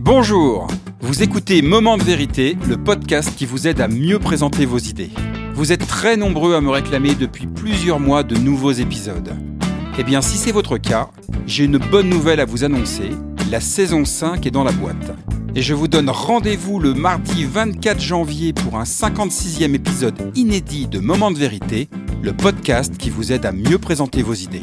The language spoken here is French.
Bonjour, vous écoutez Moment de vérité, le podcast qui vous aide à mieux présenter vos idées. Vous êtes très nombreux à me réclamer depuis plusieurs mois de nouveaux épisodes. Eh bien, si c'est votre cas, j'ai une bonne nouvelle à vous annoncer. La saison 5 est dans la boîte. Et je vous donne rendez-vous le mardi 24 janvier pour un 56e épisode inédit de Moment de vérité, le podcast qui vous aide à mieux présenter vos idées.